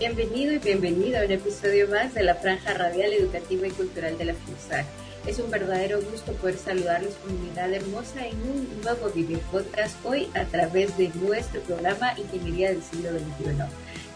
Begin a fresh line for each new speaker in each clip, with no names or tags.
Bienvenido y bienvenida a un episodio más de la Franja Radial Educativa y Cultural de la FUSAC. Es un verdadero gusto poder saludarlos, comunidad hermosa, en un nuevo video podcast hoy a través de nuestro programa Ingeniería del Siglo XXI.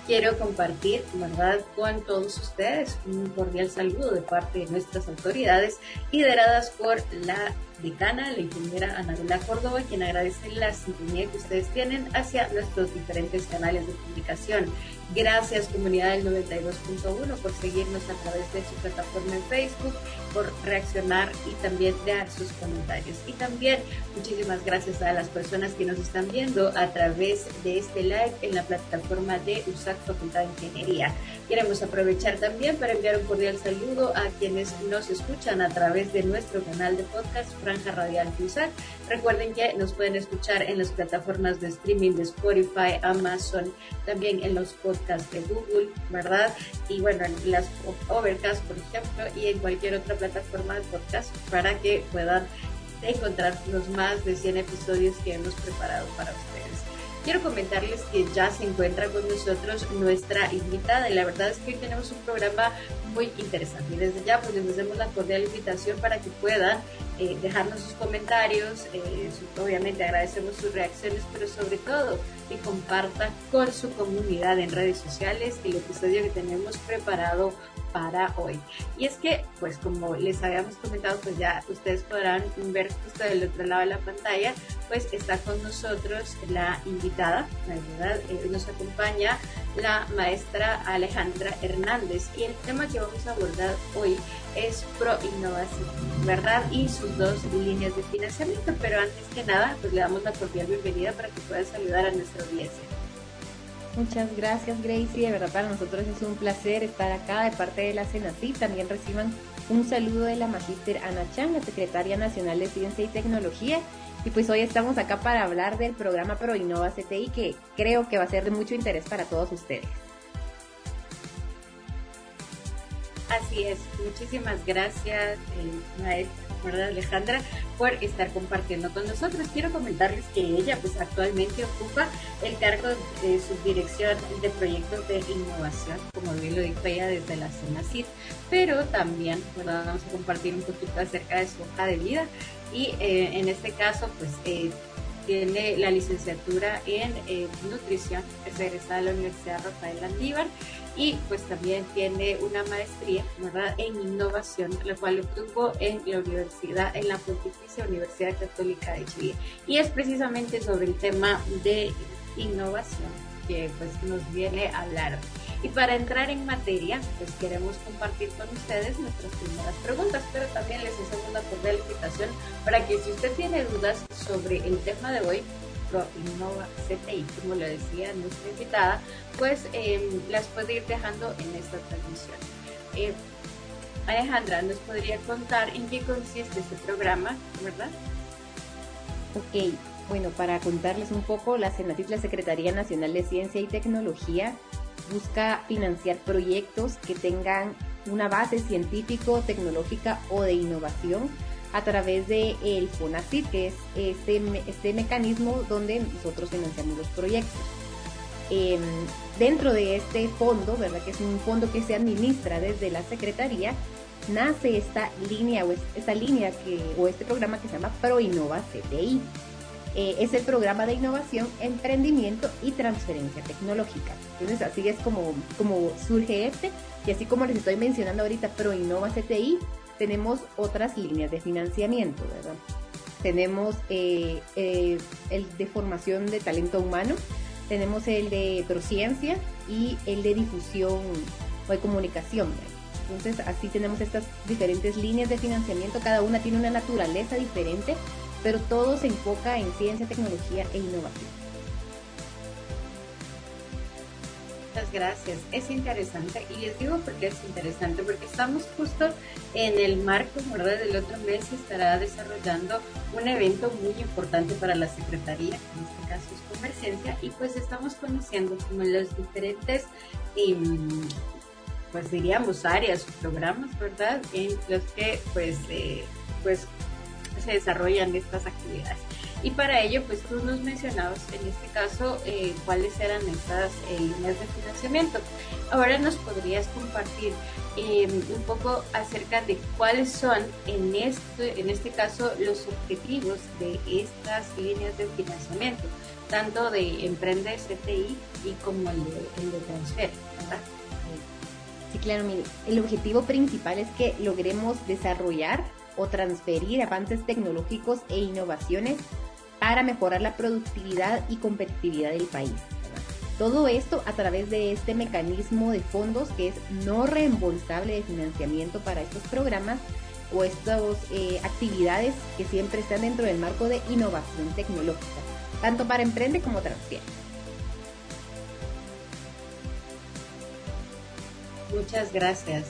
Quiero compartir, ¿verdad?, con todos ustedes un cordial saludo de parte de nuestras autoridades lideradas por la decana, la ingeniera Anabela Córdoba, quien agradece la sintonía que ustedes tienen hacia nuestros diferentes canales de comunicación. Gracias comunidad del 92.1 por seguirnos a través de su plataforma en Facebook, por reaccionar y también dar sus comentarios. Y también muchísimas gracias a las personas que nos están viendo a través de este live en la plataforma de USAC Facultad de Ingeniería. Queremos aprovechar también para enviar un cordial saludo a quienes nos escuchan a través de nuestro canal de podcast Franja Radial USAC. Recuerden que nos pueden escuchar en las plataformas de streaming de Spotify, Amazon, también en los podcasts de Google, ¿verdad? Y bueno, en las Overcast, por ejemplo, y en cualquier otra plataforma de podcast para que puedan encontrar los más de 100 episodios que hemos preparado para ustedes. Quiero comentarles que ya se encuentra con nosotros nuestra invitada y la verdad es que hoy tenemos un programa muy interesante y desde ya pues les hacemos la cordial invitación para que puedan eh, dejarnos sus comentarios, eh, obviamente agradecemos sus reacciones, pero sobre todo que compartan con su comunidad en redes sociales el episodio que tenemos preparado para hoy. Y es que, pues como les habíamos comentado, pues ya ustedes podrán ver justo del otro lado de la pantalla, pues está con nosotros la invitada, ¿verdad? Eh, nos acompaña la maestra Alejandra Hernández y el tema que vamos a abordar hoy es Pro Innovación, ¿verdad? Y sus dos líneas de financiamiento. Pero antes que nada, pues le damos la cordial bienvenida para que pueda saludar a nuestra audiencia.
Muchas gracias Gracie, de verdad para nosotros es un placer estar acá de parte de la CENACI. También reciban un saludo de la magíster Ana Chan, la secretaria nacional de Ciencia y Tecnología. Y pues hoy estamos acá para hablar del programa Pro Innova CTI que creo que va a ser de mucho interés para todos ustedes.
Así es, muchísimas gracias, eh, maestra Alejandra, por estar compartiendo con nosotros. Quiero comentarles que ella pues actualmente ocupa el cargo de subdirección de proyectos de innovación, como bien lo dijo ella desde la zona CID, pero también vamos a compartir un poquito acerca de su hoja de vida y eh, en este caso pues eh, tiene la licenciatura en eh, nutrición, es egresada de la Universidad Rafael Landívar y pues también tiene una maestría en innovación, la cual obtuvo en la universidad, en la Pontificia Universidad Católica de Chile. Y es precisamente sobre el tema de innovación que pues nos viene a hablar. Y para entrar en materia, pues queremos compartir con ustedes nuestras primeras preguntas, pero también les hacemos una cordial invitación para que si usted tiene dudas sobre el tema de hoy, Innova CTI, como lo decía nuestra invitada, pues em, las puede ir dejando en esta transmisión. Eh, Alejandra, ¿nos podría contar en qué consiste este programa, verdad?
Ok, bueno, para contarles un poco, la CENACIT, la Secretaría Nacional de Ciencia y Tecnología, busca financiar proyectos que tengan una base científico, tecnológica o de innovación a través del el que es este, este mecanismo donde nosotros financiamos los proyectos. Em, dentro de este fondo, ¿verdad? que es un fondo que se administra desde la Secretaría, nace esta línea o esta línea que, o este programa que se llama ProInnova CTI. Eh, es el programa de innovación, emprendimiento y transferencia tecnológica. Entonces así es como, como surge este y así como les estoy mencionando ahorita ProInnova CTI, tenemos otras líneas de financiamiento, ¿verdad? Tenemos eh, eh, el de formación de talento humano, tenemos el de prociencia y el de difusión o de comunicación. Entonces, así tenemos estas diferentes líneas de financiamiento, cada una tiene una naturaleza diferente, pero todo se enfoca en ciencia, tecnología e innovación.
Muchas gracias. Es interesante y les digo porque es interesante porque estamos justo en el marco, ¿verdad? Del otro mes estará desarrollando un evento muy importante para la Secretaría, en este caso es Comerciencia, y pues estamos conociendo como los diferentes, em, pues diríamos áreas, programas, ¿verdad? En los que pues, eh, pues se desarrollan estas actividades. Y para ello, pues tú nos mencionabas en este caso eh, cuáles eran estas eh, líneas de financiamiento. Ahora nos podrías compartir em, un poco acerca de cuáles son en este, en este caso los objetivos de estas líneas de financiamiento, tanto de Emprende CTI y como el de, el Transfer, ¿verdad?
Sí, claro, mire, el objetivo principal es que logremos desarrollar o transferir avances tecnológicos e innovaciones para mejorar la productividad y competitividad del país. Todo esto a través de este mecanismo de fondos que es no reembolsable de financiamiento para estos programas o estas eh, actividades que siempre están dentro del marco de innovación tecnológica, tanto para emprende como transfiere.
Muchas gracias,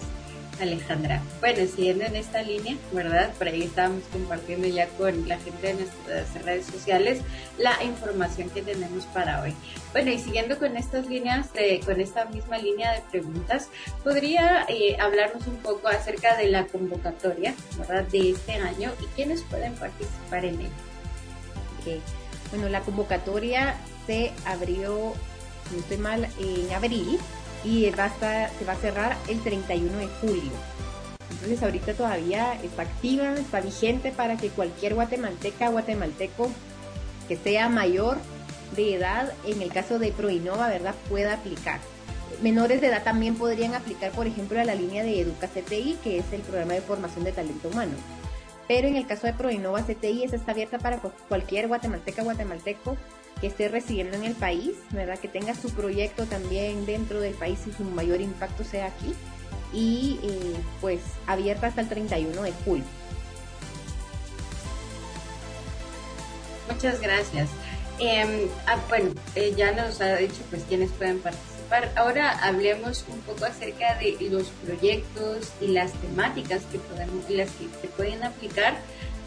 Alejandra. Bueno, siguiendo en esta línea, ¿verdad? Por ahí estábamos compartiendo ya con la gente de nuestras redes sociales la información que tenemos para hoy. Bueno, y siguiendo con estas líneas, con esta misma línea de preguntas, ¿podría eh, hablarnos un poco acerca de la convocatoria, ¿verdad? De este año y quiénes pueden participar en ella?
Okay. Bueno, la convocatoria se abrió, no estoy mal, en abril y va se va a cerrar el 31 de julio. Entonces ahorita todavía está activa, está vigente para que cualquier guatemalteca, guatemalteco que sea mayor de edad, en el caso de Proinova, ¿verdad?, pueda aplicar. Menores de edad también podrían aplicar, por ejemplo, a la línea de Educa CTI, que es el programa de formación de talento humano. Pero en el caso de Proinova CTI, esa está abierta para cualquier guatemalteca, guatemalteco que esté residiendo en el país, ¿verdad? Que tenga su proyecto también dentro del país y su mayor impacto sea aquí. Y eh, pues abierta hasta el 31 de julio.
Muchas gracias. Em, ah, bueno, eh, ya nos ha dicho pues quiénes pueden participar. Ahora hablemos un poco acerca de los proyectos y las temáticas que podemos, las que se pueden aplicar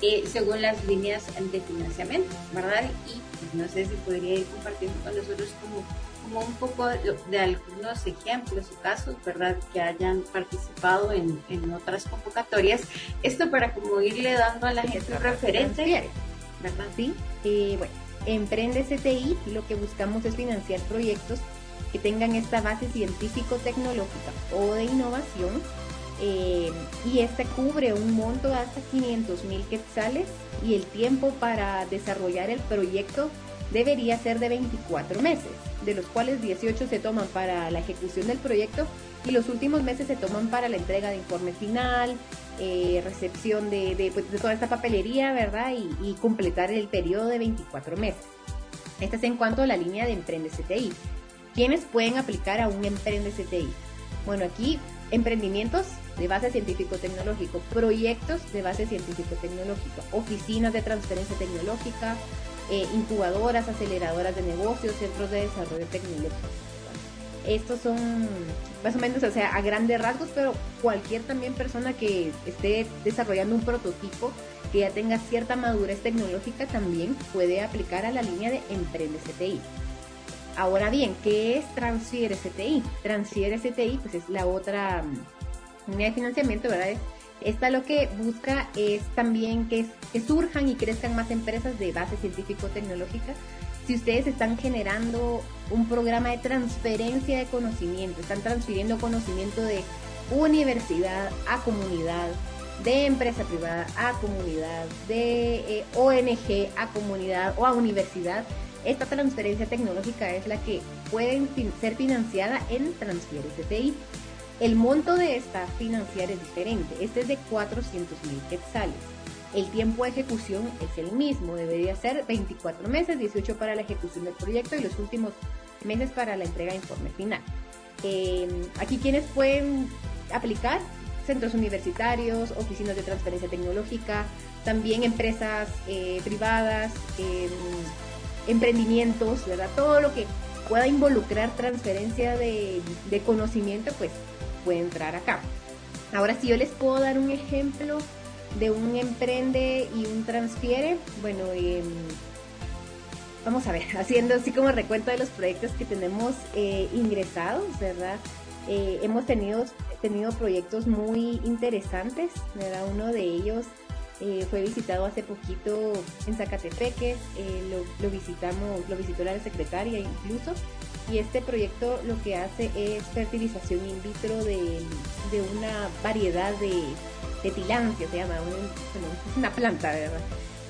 eh, según las líneas de financiamiento, ¿verdad? Y pues, no sé si podría ir compartiendo con nosotros como, como un poco de, algunos ejemplos o casos, ¿verdad? Que hayan participado en, en otras convocatorias. Esto para como irle dando a la gente un referente,
¿verdad? Sí, eh, bueno, Emprende CTI, lo que buscamos es financiar proyectos que tengan esta base científico-tecnológica o de innovación eh, y este cubre un monto de hasta 500 mil quetzales y el tiempo para desarrollar el proyecto debería ser de 24 meses, de los cuales 18 se toman para la ejecución del proyecto y los últimos meses se toman para la entrega de informe final, eh, recepción de, pues, de, toda esta papelería, ¿verdad? Y, completar el periodo de 24 meses. Esta es en cuanto a la línea de Emprende CTI. ¿Quiénes pueden aplicar a un Emprende CTI? Bueno, aquí emprendimientos de base científico-tecnológico, proyectos de base científico-tecnológico, oficinas de transferencia tecnológica, eh, incubadoras, aceleradoras de negocios, centros de desarrollo tecnológico. Estos son más o menos, o sea, a grandes rasgos, pero cualquier también persona que esté desarrollando un prototipo que ya tenga cierta madurez tecnológica también puede aplicar a la línea de Emprende CTI. Ahora bien, ¿qué es Transfiere CTI? Transfiere CTI, pues es la otra línea de financiamiento, ¿verdad? Esta lo que busca es también que, que surjan y crezcan más empresas de base científico-tecnológica. Si ustedes están generando un programa de transferencia de conocimiento, están transfiriendo conocimiento de universidad a comunidad, de empresa privada a comunidad, de eh, ONG a comunidad o a universidad, esta transferencia tecnológica es la que puede ser financiada en Transfiere CTI. El monto de esta financiar es diferente. Este es de 400 mil quetzales. El tiempo de ejecución es el mismo. Debería ser 24 meses, 18 para la ejecución del proyecto y los últimos meses para la entrega de informe final. Em, aquí quienes pueden aplicar centros universitarios, oficinas de transferencia tecnológica, también empresas eh, privadas, em, emprendimientos, ¿verdad? Todo lo que pueda involucrar transferencia de, conocimiento, pues puede entrar acá. Ahora, si yo les puedo dar un ejemplo de un emprende y un transfiere, bueno, em, vamos a ver, haciendo así como recuento de los proyectos que tenemos eh, ingresados, ¿verdad? Eh, hemos tenido, tenido proyectos muy interesantes, ¿verdad? Uno de ellos eh, fue visitado hace poquito en Zacatepeque, eh, lo, visitamos, lo visitó la secretaria incluso, y este proyecto lo que hace es fertilización in vitro de, una variedad de, de tilancia, se llama, una planta, ¿verdad?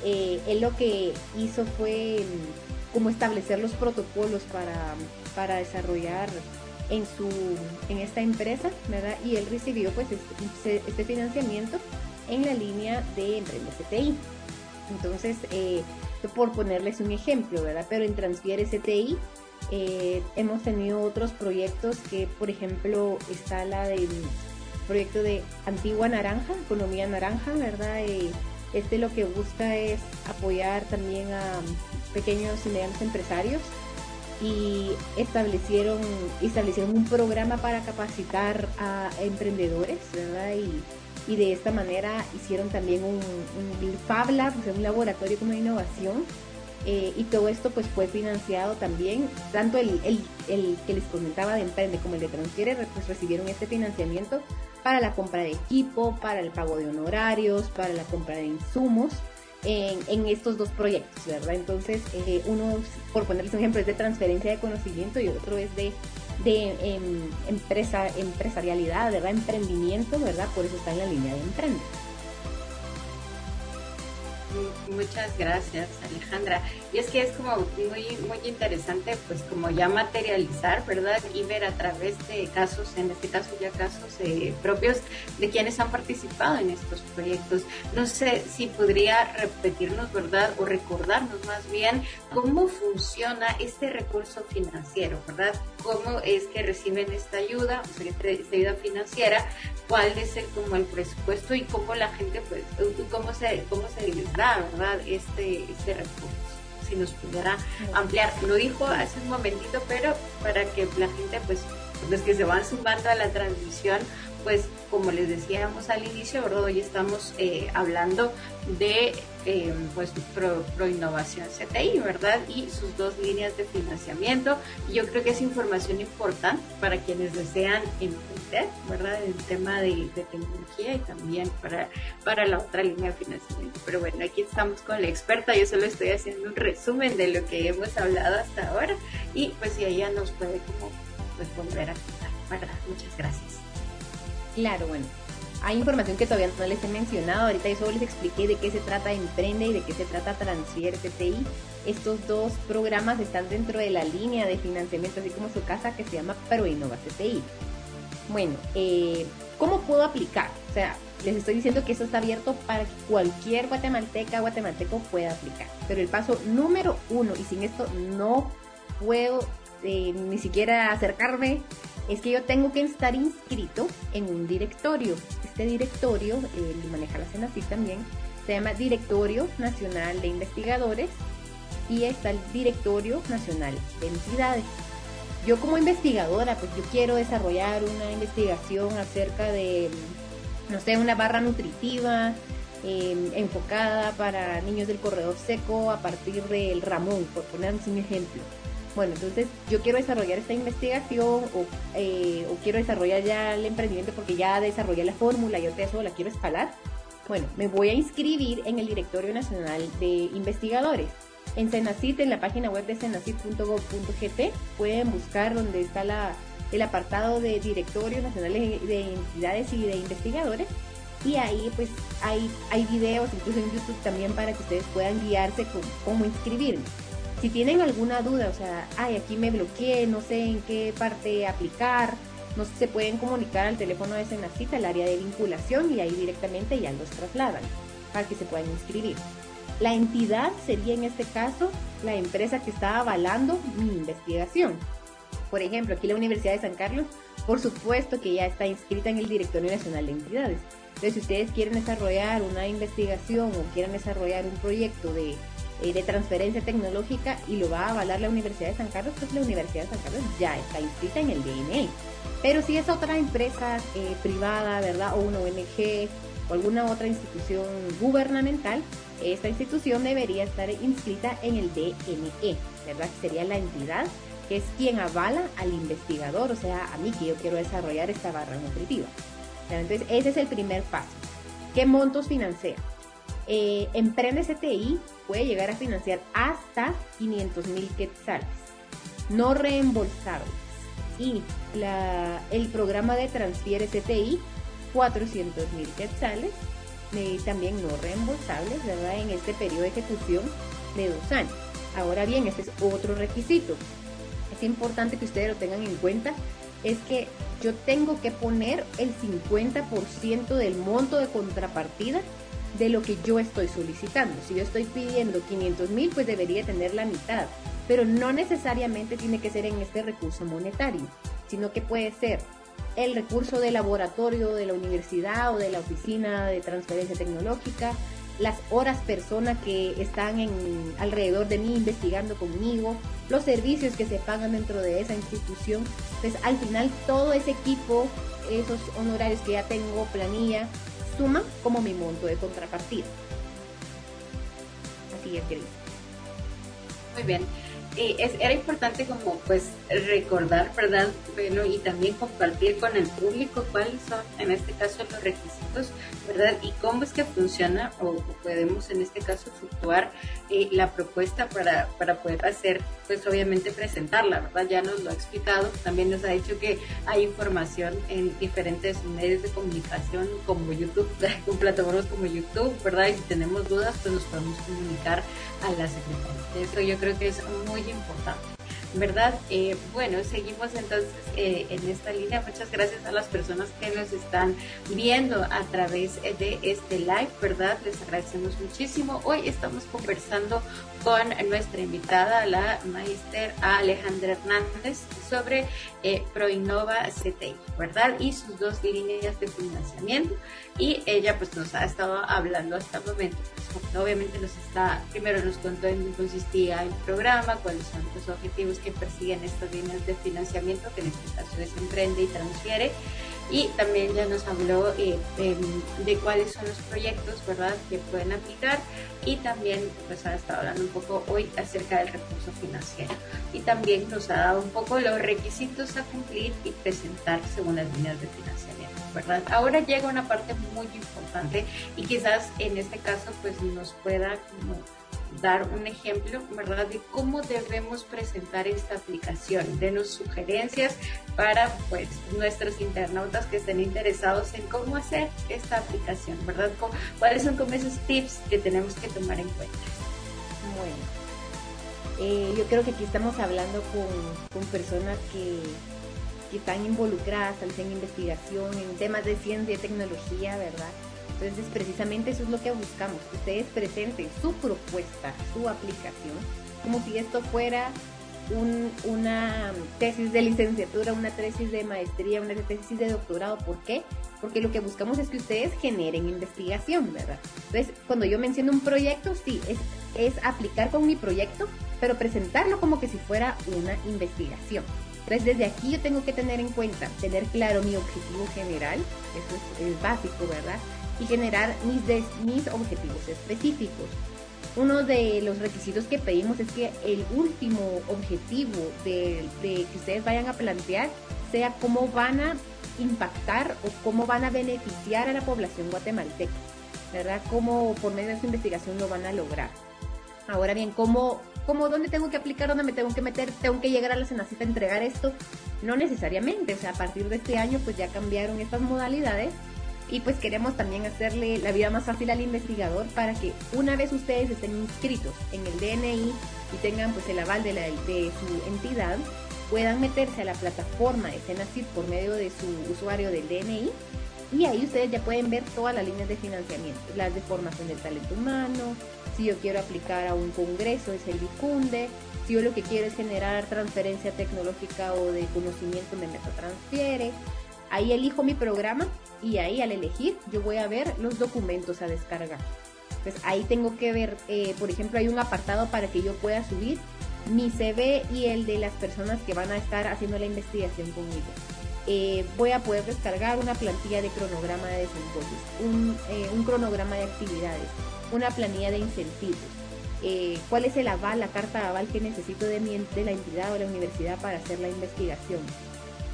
Eh, él lo que hizo fue mm, como establecer los protocolos para, para desarrollar en su en esta empresa, ¿verdad? Y él recibió pues este, este financiamiento en la línea de Emprende CTI. Entonces, eh, por ponerles un ejemplo, ¿verdad? Pero en Transfiere CTI eh, hemos tenido otros proyectos que, por ejemplo, está la del proyecto de Antigua Naranja, Economía Naranja, ¿verdad? Eh, este lo que busca es apoyar también a pequeños y medianos empresarios y establecieron, establecieron un programa para capacitar a emprendedores, ¿verdad? Y, y de esta manera hicieron también un, un Lab, un laboratorio como de innovación. Eh, y todo esto pues fue financiado también, tanto el, el, el, que les comentaba de Emprende como el de Transfiere pues recibieron este financiamiento para la compra de equipo, para el pago de honorarios, para la compra de insumos en, estos dos proyectos, ¿verdad? Entonces, eh, uno, por ponerles un ejemplo, es de transferencia de conocimiento y otro es de de em, empresa, empresarialidad, ¿verdad? Emprendimiento, ¿verdad? Por eso está en la línea de emprender.
Muchas gracias, Alejandra. Y es que es como muy, muy interesante, pues como ya materializar, ¿verdad? Y ver a través de casos, en este caso ya casos eh, propios de quienes han participado en estos proyectos. No sé si podría repetirnos, ¿verdad? O recordarnos más bien cómo funciona este recurso financiero, ¿verdad? Cómo es que reciben esta ayuda, o sea, esta ayuda financiera, cuál es el, como el presupuesto y cómo la gente, pues, cómo se, cómo se les da, Este, este recurso. Si nos pudiera ampliar. Lo dijo hace un momentito, pero para que la gente, pues, los que se van sumando a la transmisión, pues como les decíamos al inicio, hoy estamos eh, hablando de eh, pues pro, innovación CTI, ¿verdad? Y sus dos líneas de financiamiento. Yo creo que es información importante para quienes desean emprender, ¿verdad? El tema de, tecnología y también para, para la otra línea de financiamiento. Pero bueno, aquí estamos con la experta, yo solo estoy haciendo un resumen de lo que hemos hablado hasta ahora y pues si ella nos puede como pues volver a contar, ¿verdad? Muchas gracias.
Claro, bueno. Hay información que todavía no les he mencionado. Ahorita yo solo les expliqué de qué se trata Emprende y de qué se trata Transfier TTI. Estos dos programas están dentro de la línea de financiamiento, así como su casa, que se llama ProInnova CTI. Bueno, eh, ¿cómo puedo aplicar? O sea, les estoy diciendo que esto está abierto para que cualquier guatemalteca, guatemalteco pueda aplicar. Pero el paso número uno, y sin esto no puedo eh, ni siquiera acercarme es que yo tengo que estar inscrito en un directorio. Este directorio, eh, lo maneja la CENACIT también, se llama Directorio Nacional de Investigadores y está el Directorio Nacional de Entidades. Yo como investigadora, pues yo quiero desarrollar una investigación acerca de, no sé, una barra nutritiva em, enfocada para niños del corredor seco a partir del Ramón, por ponerles un ejemplo bueno, entonces yo quiero desarrollar esta investigación eh, o, quiero desarrollar ya el emprendimiento porque ya desarrollé la fórmula, yo te eso la quiero escalar. Bueno, me voy a inscribir en el Directorio Nacional de Investigadores. En Senacit, en la página web de senacit.gov.gt, pueden buscar donde está el apartado de Directorio Nacional de Entidades y de Investigadores y ahí pues hay, hay videos incluso en YouTube también para que ustedes puedan guiarse con cómo inscribirme. Si tienen alguna duda, o sea, ay, aquí me bloqueé, no sé en qué parte aplicar, no se pueden comunicar al teléfono de Senacita, el área de vinculación, y ahí directamente ya los trasladan para que se puedan inscribir. La entidad sería en este caso la empresa que está avalando mi investigación. Por ejemplo, aquí la Universidad de San Carlos, por supuesto que ya está inscrita en el Directorio Nacional de Entidades. Entonces, si ustedes quieren desarrollar una investigación o quieren desarrollar un proyecto de eh, de transferencia tecnológica y lo va a avalar la Universidad de San Carlos, pues la Universidad de San Carlos ya está inscrita en el DNE. Pero si es otra empresa eh, privada, ¿verdad? O una ONG o alguna otra institución gubernamental, esta institución debería estar inscrita en el DNE, ¿verdad? Que sería la entidad que es quien avala al investigador, o sea, a mí que yo quiero desarrollar esta barra nutritiva. Entonces, ese es el primer paso. ¿Qué montos financia? Eh, Emprende CTI puede llegar a financiar hasta 500 mil quetzales, no reembolsables. Y el programa de Transfiere CTI, 400 mil quetzales, y también no reembolsables, ¿verdad? En este periodo de ejecución de dos años. Ahora bien, este es otro requisito. Es importante que ustedes lo tengan en cuenta. Es que yo tengo que poner el 50% del monto de contrapartida de lo que yo estoy solicitando. Si yo estoy pidiendo 500 mil, pues debería tener la mitad. Pero no necesariamente tiene que ser en este recurso monetario, sino que puede ser el recurso de laboratorio de la universidad o de la oficina de transferencia tecnológica, las horas personas que están en, alrededor de mí investigando conmigo, los servicios que se pagan dentro de esa institución. Pues al final todo ese equipo, esos honorarios que ya tengo, planilla, suman como mi monto de contrapartida. Así es.
Muy bien es, era importante como pues recordar, ¿verdad? Bueno, y también compartir con el público cuáles son en este caso los requisitos, ¿verdad? Y cómo es que funciona o, podemos en este caso fluctuar eh, la propuesta para, para poder hacer, pues obviamente presentarla, ¿verdad? Ya nos lo ha explicado, también nos ha dicho que hay información en diferentes medios de comunicación como YouTube, con plataformas como YouTube, ¿verdad? Y si tenemos dudas, pues nos podemos comunicar a la secretaria. Eso yo creo que es muy importante. ¿verdad? Eh, bueno, seguimos entonces eh, en esta línea. Muchas gracias a las personas que nos están viendo a través de este live, ¿verdad? Les agradecemos muchísimo. Hoy estamos conversando con nuestra invitada, la maestra Alejandra Hernández, sobre eh, Proinnova CTI, ¿verdad? Y sus dos líneas de financiamiento. Y ella pues nos ha estado hablando hasta el momento. Obviamente nos está, primero nos contó en qué consistía el programa, cuáles son los objetivos que persiguen estas líneas de financiamiento, que en este caso es Emprende y Transfiere. Y también ya nos habló eh, de cuáles son los proyectos, ¿verdad?, que pueden aplicar. Y también pues ha estado hablando un poco hoy acerca del recurso financiero. Y también nos ha dado un poco los requisitos a cumplir y presentar según las líneas de financiamiento. ¿Verdad? Ahora llega una parte muy importante y quizás en este caso pues nos pueda como dar un ejemplo, ¿verdad?, de cómo debemos presentar esta aplicación. Denos sugerencias para, pues, nuestros internautas que estén interesados en cómo hacer esta aplicación, ¿verdad? ¿Cuáles son como esos tips que tenemos que tomar en cuenta?
Bueno, eh, yo creo que aquí estamos hablando con, con personas que, que están involucradas en investigación, en temas de ciencia y tecnología, ¿verdad? Entonces, precisamente eso es lo que buscamos, que ustedes presenten su propuesta, su aplicación, como si esto fuera una tesis de licenciatura, una tesis de maestría, una tesis de doctorado. ¿Por qué? Porque lo que buscamos es que ustedes generen investigación, ¿verdad? Entonces, cuando yo menciono un proyecto, sí, es, es aplicar con mi proyecto, pero presentarlo como que si fuera una investigación. Entonces, desde aquí yo tengo que tener en cuenta, tener claro mi objetivo general, eso es, básico, ¿verdad? y generar mis, mis objetivos específicos. Uno de los requisitos que pedimos es que el último objetivo de, que ustedes vayan a plantear sea cómo van a impactar o cómo van a beneficiar a la población guatemalteca, ¿verdad? Cómo por medio de su investigación lo van a lograr. Ahora bien, ¿cómo, cómo dónde tengo que aplicar, dónde me tengo que meter, tengo que llegar a la Senacita a entregar esto? No necesariamente, o sea, a partir de este año pues ya cambiaron estas modalidades y pues queremos también hacerle la vida más fácil al investigador para que una vez ustedes estén inscritos en el DNI y tengan pues el aval de, la, de su entidad, puedan meterse a la plataforma de Senacid por medio de su usuario del DNI y ahí ustedes ya pueden ver todas las líneas de financiamiento, las de formación del talento humano, si yo quiero aplicar a un congreso es el Dicunde, si yo lo que quiero es generar transferencia tecnológica o de conocimiento me meto transfiere, Ahí elijo mi programa y ahí al elegir yo voy a ver los documentos a descargar. Pues ahí tengo que ver, eh, por ejemplo, hay un apartado para que yo pueda subir mi CV y el de las personas que van a estar haciendo la investigación conmigo. Eh, voy a poder descargar una plantilla de cronograma de desembolsos, un, eh, un cronograma de actividades, una planilla de incentivos, cuál es el aval, la carta de aval que necesito de, mi, la entidad o la universidad para hacer la investigación.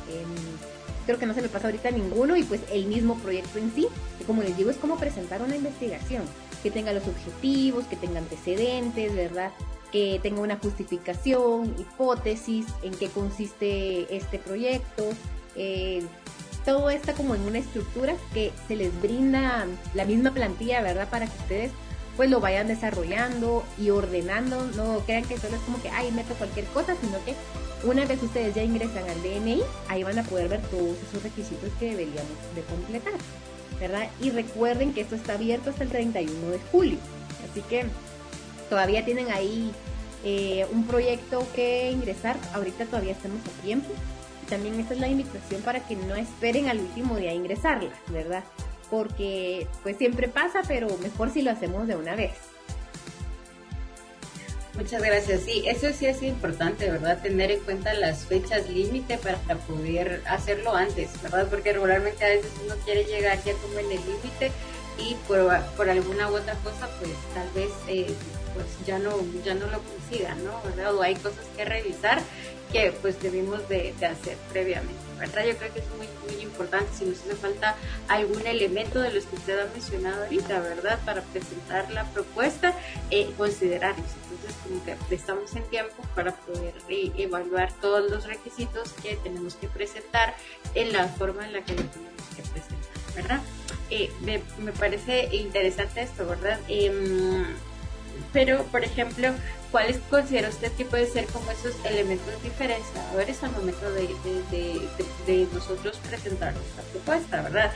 Em, creo que no se me pasa ahorita ninguno y pues el mismo proyecto en sí, que como les digo es como presentar una investigación, que tenga los objetivos, que tenga antecedentes, ¿verdad? Que tenga una justificación, hipótesis, en qué consiste este proyecto, eh, todo está como en una estructura que se les brinda la misma plantilla, ¿verdad? Para que ustedes pues lo vayan desarrollando y ordenando, no crean que solo es como que, ay, meto cualquier cosa, sino que una vez ustedes ya ingresan al DNI, ahí van a poder ver todos esos requisitos que deberíamos de completar, ¿verdad? Y recuerden que esto está abierto hasta el 31 de julio, así que todavía tienen ahí eh, un proyecto que ingresar, ahorita todavía estamos a tiempo. También esta es la invitación para que no esperen al último día a ingresarla, ¿verdad? Porque pues siempre pasa, pero mejor si lo hacemos de una vez.
Muchas gracias. Sí, eso sí es importante, ¿verdad? Tener en cuenta las fechas límite para poder hacerlo antes, ¿verdad? Porque regularmente a veces uno quiere llegar ya como en el límite y por, por, alguna u otra cosa, pues tal vez eh, pues ya no, ya no lo consiga, ¿no? ¿verdad? O hay cosas que revisar que pues debimos de, hacer previamente, ¿verdad? Yo creo que es muy, muy importante si nos hace falta algún elemento de los que usted ha mencionado ahorita, ¿verdad? Para presentar la propuesta, eh, considerarlos. Entonces, como que estamos en tiempo para poder evaluar todos los requisitos que tenemos que presentar en la forma en la que lo tenemos que presentar, ¿verdad? Eh, me, me, parece interesante esto, ¿verdad? Eh, pero, por ejemplo, ¿cuáles considera usted que pueden ser como esos elementos diferenciadores al momento de, de, nosotros presentar nuestra propuesta, verdad?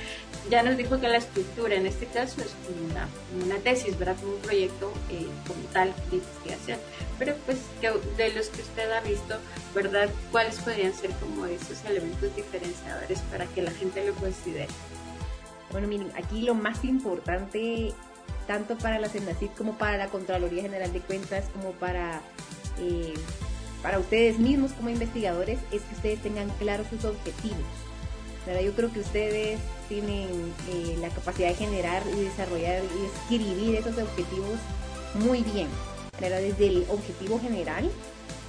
Ya nos dijo que la estructura en este caso es una, una tesis, ¿verdad? Como un proyecto eh, como tal de investigación. Pero pues de los que usted ha visto, ¿verdad? ¿Cuáles podrían ser como esos elementos diferenciadores para que la gente lo considere?
Bueno, miren, aquí lo más importante tanto para la CENACID como para la Contraloría General de Cuentas, como para, eh, para ustedes mismos como investigadores, es que ustedes tengan claros sus objetivos. ¿verdad? Yo creo que ustedes tienen eh, la capacidad de generar y desarrollar y escribir esos objetivos muy bien, ¿verdad? desde el objetivo general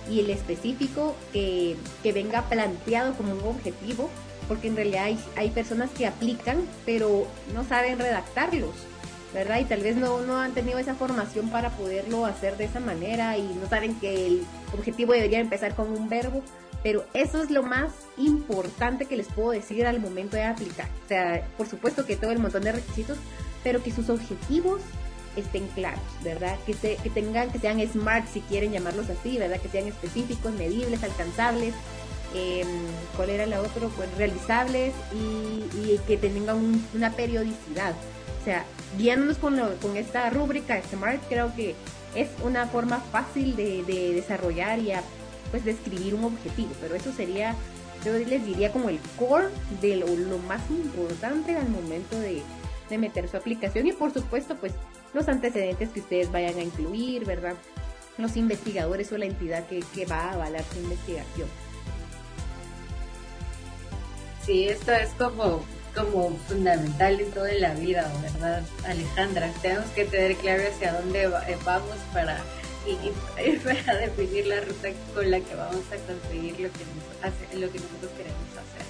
y el específico que, que venga planteado como un objetivo, porque en realidad hay, hay personas que aplican pero no saben redactarlos ¿verdad? Y tal vez no, no han tenido esa formación para poderlo hacer de esa manera y no saben que el objetivo debería empezar con un verbo, pero eso es lo más importante que les puedo decir al momento de aplicar. O sea, por supuesto que todo el montón de requisitos, pero que sus objetivos estén claros, ¿verdad? Que, se, que tengan, que sean smart si quieren llamarlos así, ¿verdad? Que sean específicos, medibles, alcanzables. Eh, ¿Cuál era la otra? Pues realizables y, y que tengan una periodicidad. O sea, guiándonos con, con esta rúbrica SMART, creo que es una forma fácil de, desarrollar y pues de escribir un objetivo, pero eso sería, yo les diría como el core de lo, más importante al momento de, meter su aplicación y por supuesto pues los antecedentes que ustedes vayan a incluir, ¿verdad? Los investigadores o la entidad que, que va a avalar su investigación.
Sí, esto es como como fundamental en toda la vida, ¿verdad, Alejandra? Tenemos que tener claro hacia dónde eh, vamos para, y, para definir la ruta con la que vamos a conseguir lo que, hace, lo que nosotros queremos hacer.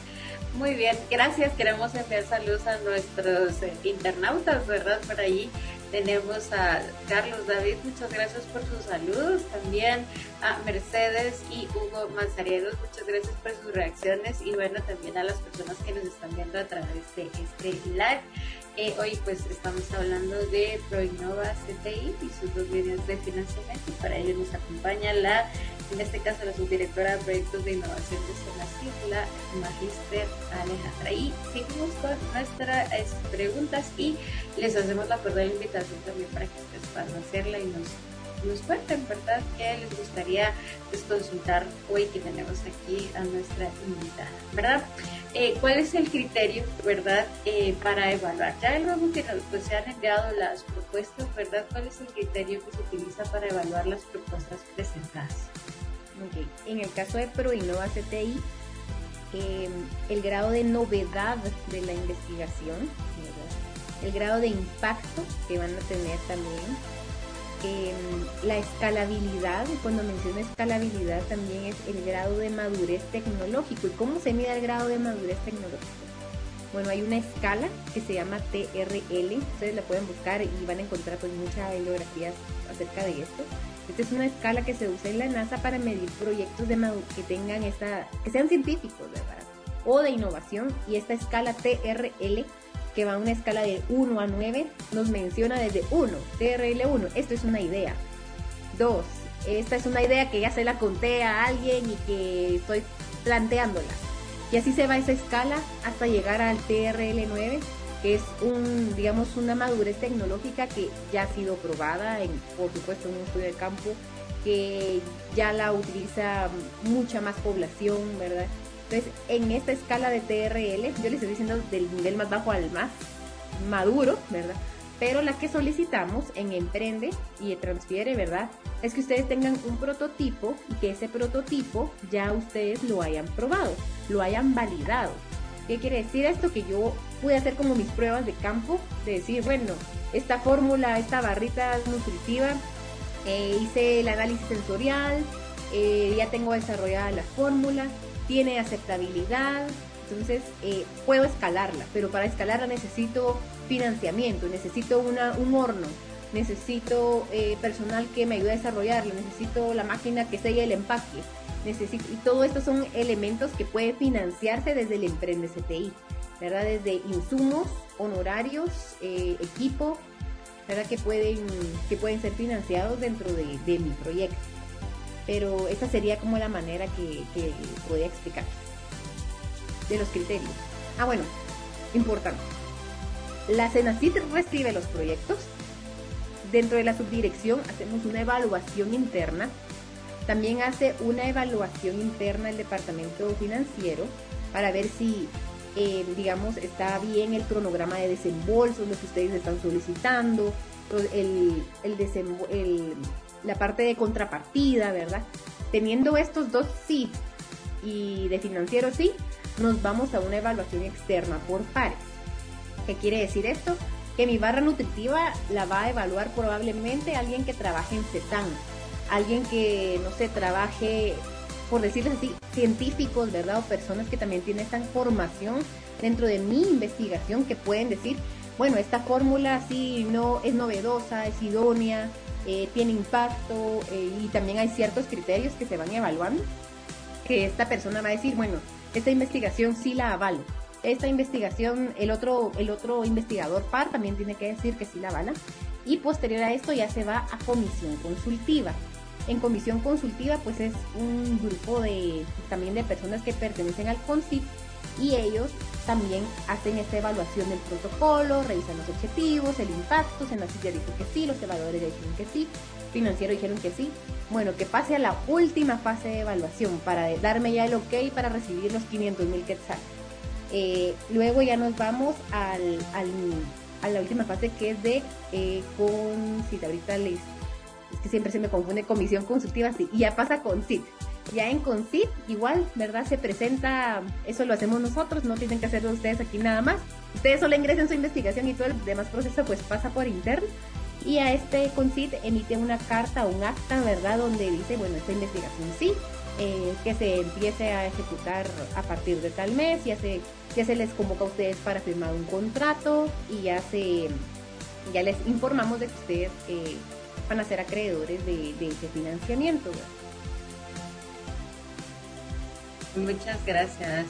Muy bien, gracias. Queremos enviar saludos a nuestros eh, internautas, ¿verdad? Por ahí tenemos a Carlos David, muchas gracias por sus saludos. También a Mercedes y Hugo Manzarieros, muchas gracias por sus reacciones. Y bueno, también a las personas que nos están viendo a través de este live. Eh, hoy pues estamos hablando de ProInnova CTI y sus dos líneas de financiamiento. Para ello nos acompaña la en este caso la subdirectora de proyectos de innovación de la Magister Alejandra. Y seguimos con nuestras preguntas y les hacemos la cordial invitación también para que ustedes puedan hacerla y nos nos cuenten, ¿verdad?, qué les gustaría pues, consultar hoy que tenemos aquí a nuestra invitada, ¿verdad? Eh, ¿Cuál es el criterio, verdad, eh, para evaluar? Ya luego que pues, se han enviado las propuestas, ¿verdad? ¿Cuál es el criterio que se utiliza para evaluar las propuestas presentadas?
En el caso de ProInnova CTI, em, el grado de novedad de la investigación, el grado de impacto que van a tener también, em, la escalabilidad, cuando menciono escalabilidad también es el grado de madurez tecnológico. ¿Y cómo se mide el grado de madurez tecnológico? Bueno, hay una escala que se llama TRL, ustedes la pueden buscar y van a encontrar pues muchas bibliografías acerca de esto. Esta es una escala que se usa en la NASA para medir proyectos de que tengan esta, que sean científicos, ¿verdad? O de innovación. Y esta escala TRL, que va a una escala de 1 a 9, nos menciona desde 1, TRL 1, esto es una idea. 2, esta es una idea que ya se la conté a alguien y que estoy planteándola. Y así se va esa escala hasta llegar al TRL9, que es un, digamos, una madurez tecnológica que ya ha sido probada, en, por supuesto, en un estudio de campo, que ya la utiliza mucha más población, ¿verdad? Entonces, en esta escala de TRL, yo les estoy diciendo del nivel más bajo al más maduro, ¿verdad? Pero la que solicitamos en Emprende y Transfiere, ¿verdad? Es que ustedes tengan un prototipo y que ese prototipo ya ustedes lo hayan probado, lo hayan validado. ¿Qué quiere decir esto? Que yo pude hacer como mis pruebas de campo, de decir, bueno, esta fórmula, esta barrita nutritiva, eh, hice el análisis sensorial, eh, ya tengo desarrollada la fórmula, tiene aceptabilidad, entonces eh, puedo escalarla, pero para escalarla necesito financiamiento, necesito una, un horno, necesito personal que me ayude a desarrollarlo, necesito la máquina que selle el empaque, necesito, y todo esto son elementos que puede financiarse desde el Emprende CTI. ¿verdad? Desde insumos, honorarios, eh, equipo, ¿verdad? Que pueden, que pueden ser financiados dentro de, mi proyecto. Pero esa sería como la manera que, que podía explicar. De los criterios. Ah, bueno, importante. La CENACIT recibe los proyectos. Dentro de la subdirección hacemos una evaluación interna. También hace una evaluación interna el departamento financiero para ver si eh, digamos, está bien el cronograma de desembolso, lo que ustedes están solicitando, el, el, la parte de contrapartida, ¿verdad? Teniendo estos dos sí y de financiero sí, nos vamos a una evaluación externa por pares. ¿Qué quiere decir esto? Que mi barra nutritiva la va a evaluar probablemente alguien que trabaje en CETAN, alguien que, no sé, trabaje por decirles así, científicos, ¿verdad? O personas que también tienen esta formación dentro de mi investigación que pueden decir, bueno, esta fórmula sí no es novedosa, es idónea, eh, tiene impacto eh, y también hay ciertos criterios que se van evaluando que esta persona va a decir, bueno, esta investigación sí la avalo. Esta investigación, el otro, el otro investigador par también tiene que decir que sí la avala. Y posterior a esto ya se va a comisión consultiva. En comisión consultiva pues es un grupo de también de personas que pertenecen al CONCIP y ellos también hacen esta evaluación del protocolo, revisan los objetivos, el impacto, Senacid ya dijo que sí, los evaluadores ya dijeron que sí, financiero dijeron que sí. Bueno, que pase a la última fase de evaluación para darme ya el ok para recibir los 500 mil quetzales. Eh, luego ya nos vamos al, a la última fase que es de eh, con, si ahorita les es que siempre se me confunde comisión consultiva, sí, y ya pasa con CIT. Ya en CONCIT, igual, ¿verdad? Se presenta, eso lo hacemos nosotros, no tienen que hacerlo ustedes aquí nada más. Ustedes solo ingresen su investigación y todo el demás proceso pues pasa por interno. Y a este CONCIT emite una carta un acta, ¿verdad? Donde dice, bueno, esta investigación sí, eh, que se empiece a ejecutar a partir de tal mes, ya se, ya se les convoca a ustedes para firmar un contrato y ya se, ya les informamos de que ustedes eh, van a ser acreedores de, ese financiamiento.
Muchas gracias,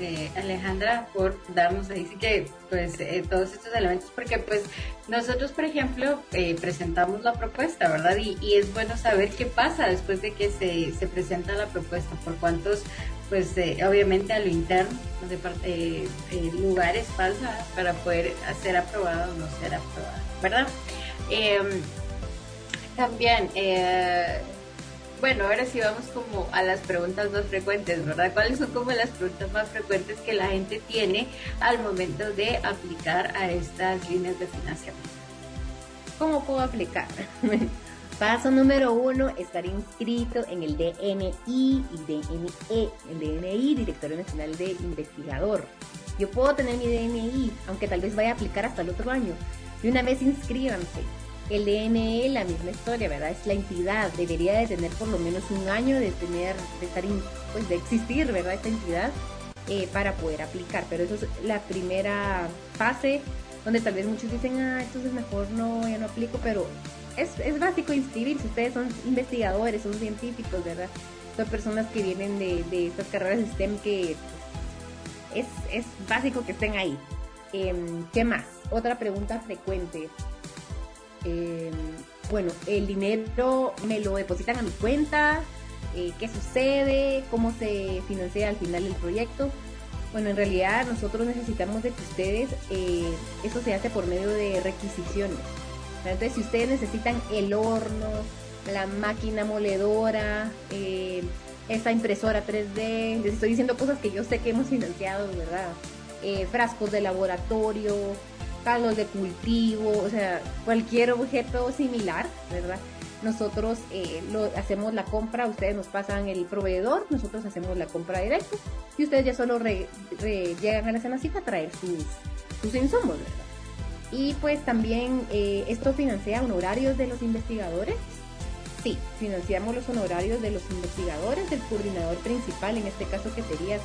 eh, Alejandra, por darnos ahí sí que pues eh, todos estos elementos, porque pues nosotros, por ejemplo, eh, presentamos la propuesta, ¿verdad? Y, es bueno saber qué pasa después de que se, se presenta la propuesta, por cuántos, pues obviamente a lo interno, de lugares pasa para poder ser aprobado o no ser aprobado, ¿verdad? Em, también, bueno, ahora sí vamos como a las preguntas más frecuentes, ¿verdad? ¿Cuáles son como las preguntas más frecuentes que la gente tiene al momento de aplicar a estas líneas de financiamiento?
¿Cómo puedo aplicar? Paso número uno, estar inscrito en el DNI y DNE, el DNI, Directorio Nacional de Investigador. Yo puedo tener mi DNI, aunque tal vez vaya a aplicar hasta el otro año. De una vez inscríbanse El DNE, la misma historia, ¿verdad? Es la entidad, debería de tener por lo menos un año de tener, de estar, pues de existir, ¿verdad? Esta entidad eh, para poder aplicar. Pero eso es la primera fase donde tal vez muchos dicen, ah, entonces mejor no, ya no aplico, pero es, es básico inscribirse. Ustedes son investigadores, son científicos, ¿verdad? Son personas que vienen de, de estas carreras de STEM que es, es básico que estén ahí. Em, ¿Qué más? Otra pregunta frecuente. Em, bueno, el dinero me lo depositan a mi cuenta, eh, qué sucede, cómo se financia al final el proyecto. Bueno, en realidad nosotros necesitamos de que ustedes, eh, eso se hace por medio de requisiciones. Entonces, si ustedes necesitan el horno, la máquina moledora, eh, esa impresora 3D, les estoy diciendo cosas que yo sé que hemos financiado, ¿verdad? frascos de laboratorio, calos de cultivo, o sea, cualquier objeto similar, ¿verdad? Nosotros eh, hacemos la compra, ustedes nos pasan el proveedor, nosotros hacemos la compra directa y ustedes ya solo llegan a la cenacita a traer sus, sus insumos, ¿verdad? Y pues también eh, esto financia honorarios de los investigadores. Sí, financiamos los honorarios de los investigadores, del coordinador principal, en este caso que serías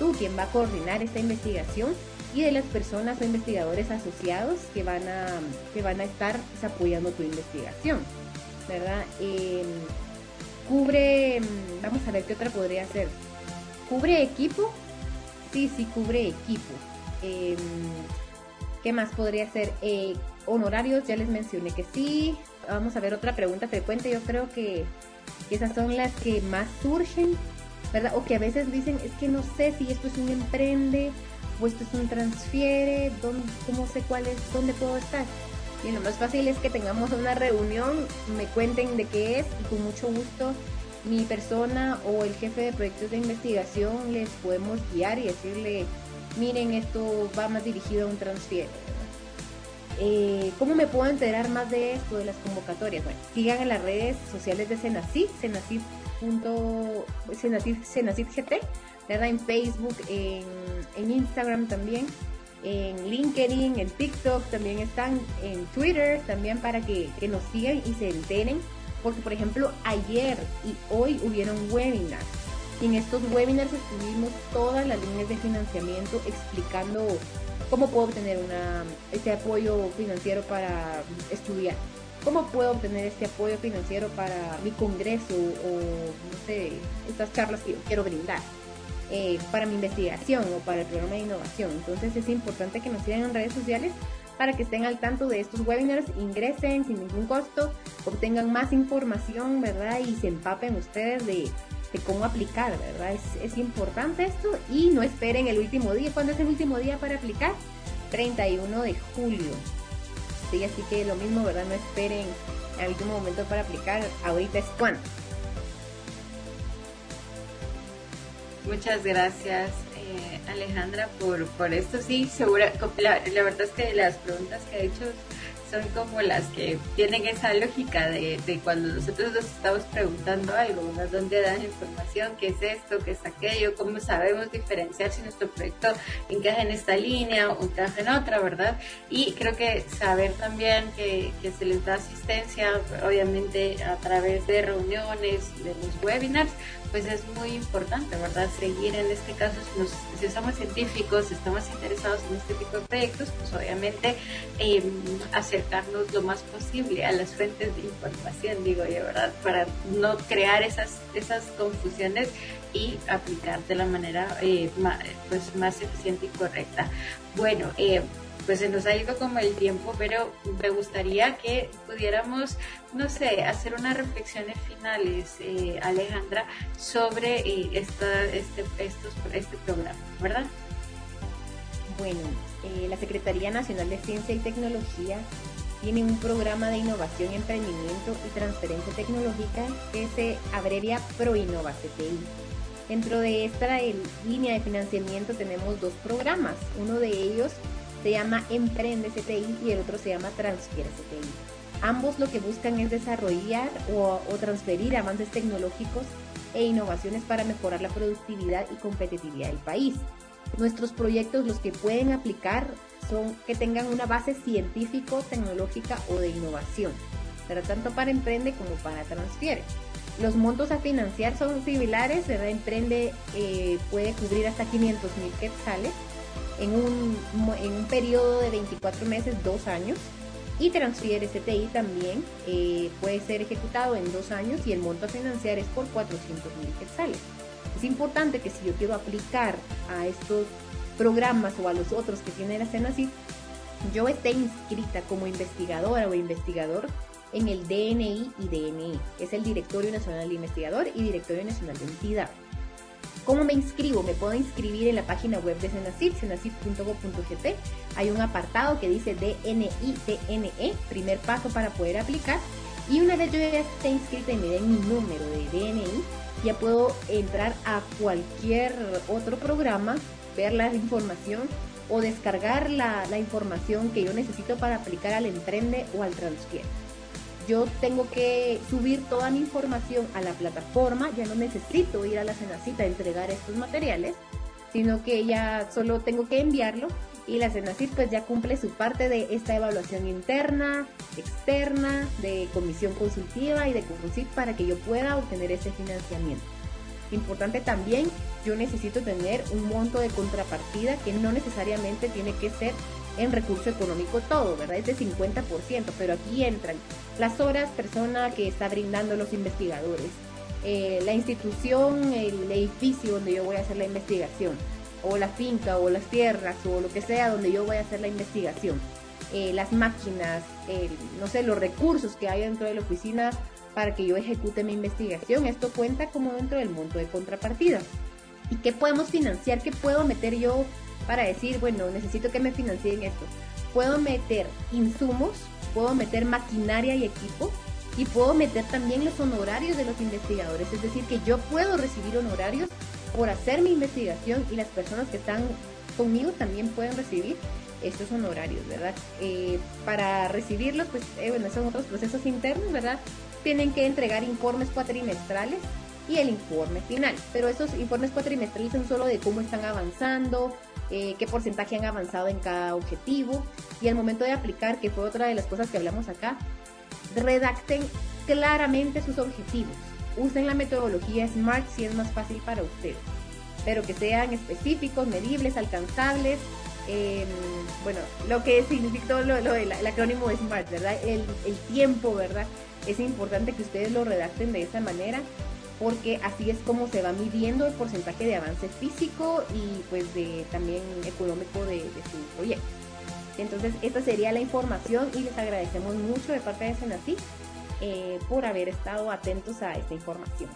tú quien va a coordinar esta investigación y de las personas o investigadores asociados que van a, que van a estar pues, apoyando tu investigación, ¿verdad? Em, cubre, vamos a ver qué otra podría ser. ¿Cubre equipo? Sí, sí, cubre equipo. Em, ¿Qué más podría ser? Eh, honorarios, ya les mencioné que sí. Vamos a ver otra pregunta frecuente. Yo creo que esas son las que más surgen, ¿verdad? O que a veces dicen, es que no sé si esto es un emprende o esto es un transfiere, ¿cómo sé cuál es, dónde puedo estar? Y lo más fácil es que tengamos una reunión, me cuenten de qué es y con mucho gusto mi persona o el jefe de proyectos de investigación les podemos guiar y decirle, miren, esto va más dirigido a un transfiere. Eh, ¿Cómo me puedo enterar más de esto, de las convocatorias? Bueno, sigan en las redes sociales de Senacid, Senacid, GT, ¿verdad? En Facebook, en, Instagram también, en LinkedIn, en TikTok también están, en Twitter también para que, nos sigan y se enteren. Porque, por ejemplo, ayer y hoy hubieron webinars. Y en estos webinars estuvimos todas las líneas de financiamiento explicando cómo puedo obtener una, este apoyo financiero para estudiar ¿Cómo puedo obtener este apoyo financiero para mi congreso o, no sé, estas charlas que yo quiero brindar? Eh, para mi investigación o para el programa de innovación. Entonces es importante que nos sigan en redes sociales para que estén al tanto de estos webinars, ingresen sin ningún costo, obtengan más información, ¿verdad? Y se empapen ustedes de, cómo aplicar, ¿verdad? Es, importante esto y no esperen el último día. ¿Cuándo es el último día para aplicar? 31 de julio. Sí, así que lo mismo, ¿verdad? No esperen al último momento para aplicar. Ahorita es cuando.
Muchas gracias, eh, Alejandra, por, por esto. Sí, segura, la, verdad es que las preguntas que ha hecho son como las que tienen esa lógica de, de cuando nosotros nos estamos preguntando algo, ¿no? ¿dónde dan información? ¿Qué es esto? ¿Qué es aquello? ¿Cómo sabemos diferenciar si nuestro proyecto encaja en esta línea o encaja en otra, verdad? Y creo que saber también que se les da asistencia, obviamente a través de reuniones, de los webinars, pues es muy importante, ¿verdad? Seguir en este caso, si, si somos científicos, estamos interesados en este tipo de proyectos, pues obviamente eh, acercarnos lo más posible a las fuentes de información, digo yo, ¿verdad? Para no crear esas, esas confusiones y aplicar de la manera eh, más, pues, más eficiente y correcta. Bueno, eh, pues se nos ha ido como el tiempo, pero me gustaría que pudiéramos, no sé, hacer unas reflexiones finales, eh, Alejandra, sobre eh, esta, este, estos, este programa, ¿verdad?
Bueno, eh, la Secretaría Nacional de Ciencia y Tecnología tiene un programa de innovación, emprendimiento y transferencia tecnológica que se abrevia ProInnova CTI. Dentro de esta línea de financiamiento tenemos dos programas. Uno de ellos se llama Emprende CTI y el otro se llama Transfiere CTI. Ambos lo que buscan es desarrollar o, transferir avances tecnológicos e innovaciones para mejorar la productividad y competitividad del país. Nuestros proyectos, los que pueden aplicar, son que tengan una base científico, tecnológica o de innovación, pero tanto para Emprende como para Transfiere. Los montos a financiar son similares, ¿verdad? Emprende eh, puede cubrir hasta 500 mil quetzales en un, en un periodo de 24 meses, dos años. Y Transfiere STI también eh, puede ser ejecutado en dos años y el monto a financiar es por 400 mil quetzales. Es importante que si yo quiero aplicar a estos programas o a los otros que tiene la CENACIF, yo esté inscrita como investigadora o investigador en el DNI y DNI, es el Directorio Nacional de Investigador y Directorio Nacional de Entidad. ¿Cómo me inscribo? Me puedo inscribir en la página web de Senacif, senacif.go.gt. Hay un apartado que dice DNI, DNE, primer paso para poder aplicar. Y una vez yo ya esté inscrita y me den mi número de DNI, ya puedo entrar a cualquier otro programa, ver la información o descargar la, información que yo necesito para aplicar al Emprende o al Transfier yo tengo que subir toda mi información a la plataforma, ya no necesito ir a la cenacita a entregar estos materiales, sino que ya solo tengo que enviarlo y la Cenacit pues ya cumple su parte de esta evaluación interna, externa, de comisión consultiva y de CONCIT para que yo pueda obtener ese financiamiento. Importante también, yo necesito tener un monto de contrapartida que no necesariamente tiene que ser en recurso económico todo, ¿verdad? Es de 50%, pero aquí entran las horas persona que está brindando los investigadores, eh, la institución, el edificio donde yo voy a hacer la investigación, o la finca, o las tierras, o lo que sea donde yo voy a hacer la investigación, eh, las máquinas, no sé, los recursos que hay dentro de la oficina para que yo ejecute mi investigación, esto cuenta como dentro del monto de contrapartida. ¿Y qué podemos financiar? ¿Qué puedo meter yo para decir, bueno, necesito que me financien esto. Puedo meter insumos, puedo meter maquinaria y equipo y puedo meter también los honorarios de los investigadores. Es decir, que yo puedo recibir honorarios por hacer mi investigación y las personas que están conmigo también pueden recibir estos honorarios, ¿verdad? Eh, para recibirlos, pues, eh, bueno, son otros procesos internos, ¿verdad? Tienen que entregar informes cuatrimestrales y el informe final. Pero esos informes cuatrimestrales son solo de cómo están avanzando, eh, qué porcentaje han avanzado en cada objetivo y al momento de aplicar, que fue otra de las cosas que hablamos acá, redacten claramente sus objetivos. Usen la metodología SMART si es más fácil para ustedes, pero que sean específicos, medibles, alcanzables. Em, bueno, lo que significa lo, lo, el, acrónimo SMART, ¿verdad? El, el tiempo, ¿verdad? Es importante que ustedes lo redacten de esa manera porque así es como se va midiendo el porcentaje de avance físico y pues de también económico de, su proyecto. Entonces, esta sería la información y les agradecemos mucho de parte de Senasi eh, por haber estado atentos a esta información.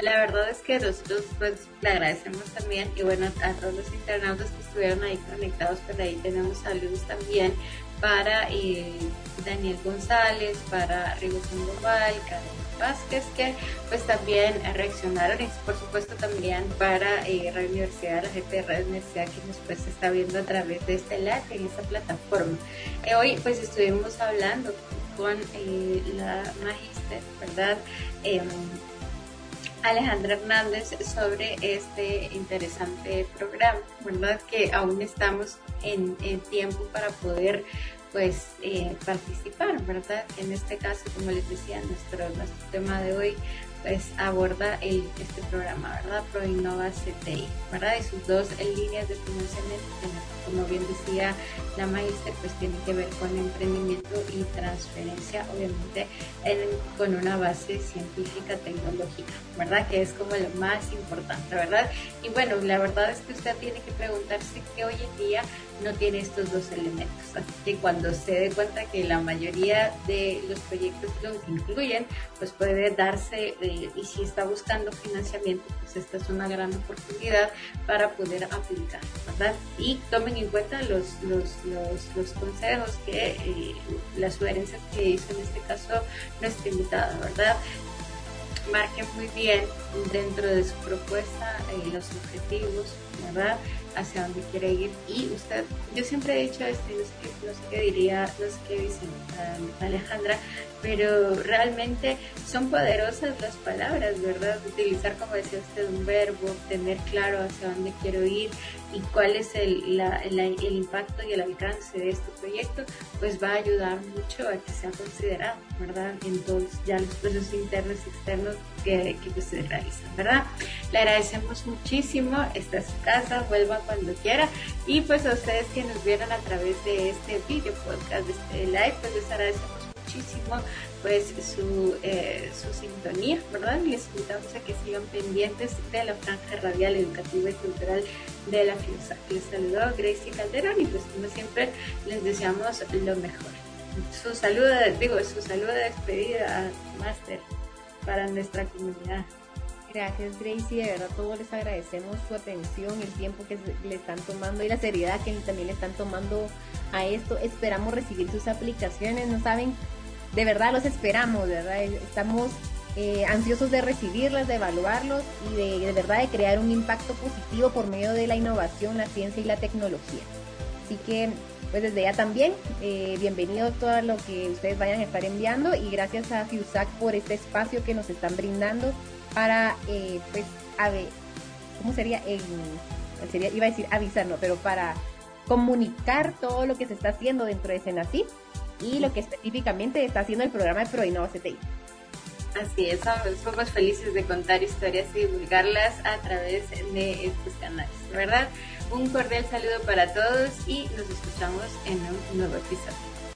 La verdad es que nosotros pues le agradecemos también y bueno a todos los internautas que estuvieron ahí conectados, pues ahí tenemos saludos también para eh, Daniel González, para Rigo Sandoval, Carlos Vázquez, que pues también reaccionaron y por supuesto también para eh, Radio Universidad, la gente de Radio Universidad que nos pues está viendo a través de este live en esta plataforma. Eh, hoy pues estuvimos hablando con eh, la magíster, ¿verdad? Em, Alejandra Hernández sobre este interesante programa, ¿verdad? Que aún estamos en, tiempo para poder pues eh, participar, ¿verdad? En este caso, como les decía, nuestro, nuestro tema de hoy pues aborda el, este programa, ¿verdad? ProInnova CTI, ¿verdad? Y sus dos líneas de financiamiento, como bien decía la maestra, pues tiene que ver con emprendimiento y transferencia, obviamente con una base científica tecnológica, ¿verdad? Que es como lo más importante, ¿verdad? Y bueno, la verdad es que usted tiene que preguntarse que hoy en día no tiene estos dos elementos. Así que cuando se dé cuenta que la mayoría de los proyectos los incluyen, pues puede darse, eh, y si está buscando financiamiento, pues esta es una gran oportunidad para poder aplicar, ¿verdad? Y tomen en cuenta los, los, los, consejos que, eh, las sugerencias que hizo en este caso nuestra invitada, ¿verdad? marquen muy bien dentro de su propuesta eh, los objetivos, ¿verdad? Hacia dónde quiere ir. Y usted, yo siempre he dicho esto, no sé qué, no sé qué diría, no sé qué dice um, Alejandra, pero realmente son poderosas las palabras, ¿verdad? Utilizar, como decía usted, un verbo, tener claro hacia dónde quiero ir y cuál es el, el impacto y el alcance de este proyecto, pues va a ayudar mucho a que sea considerado, ¿verdad? En todos ya los procesos internos y externos que, que se realizan, ¿verdad? Le agradecemos muchísimo, esta es su casa, vuelva cuando quiera y pues a ustedes que nos vieron a través de este video podcast, de este live, pues les agradecemos muchísimo pues su, eh, su sintonía, ¿verdad? Les invitamos a que sigan pendientes de la franja radial educativa y cultural de la FIUSA. Les saludo Gracie Calderón y pues como siempre les deseamos lo mejor. Su saludo, digo, su saludo de despedida Master para nuestra comunidad.
Gracias Gracie, de verdad todos les agradecemos su atención, el tiempo que le están tomando y la seriedad que también le están tomando a esto. Esperamos recibir sus aplicaciones, no saben de verdad los esperamos, ¿verdad? Estamos eh, ansiosos de recibirlas, de evaluarlos y de, verdad de crear un impacto positivo por medio de la innovación, la ciencia y la tecnología. Así que, pues desde ya también, eh, bienvenido todo lo que ustedes vayan a estar enviando y gracias a FIUSAC por este espacio que nos están brindando para, eh, pues, a ver, ¿cómo sería? sería? Iba a decir avisar, no, pero para comunicar todo lo que se está haciendo dentro de Senacid y lo que específicamente está haciendo el programa de ProInnova CTI.
Así es, somos felices de contar historias y divulgarlas a través de estos canales, ¿verdad? Un cordial saludo para todos y nos escuchamos en un nuevo episodio.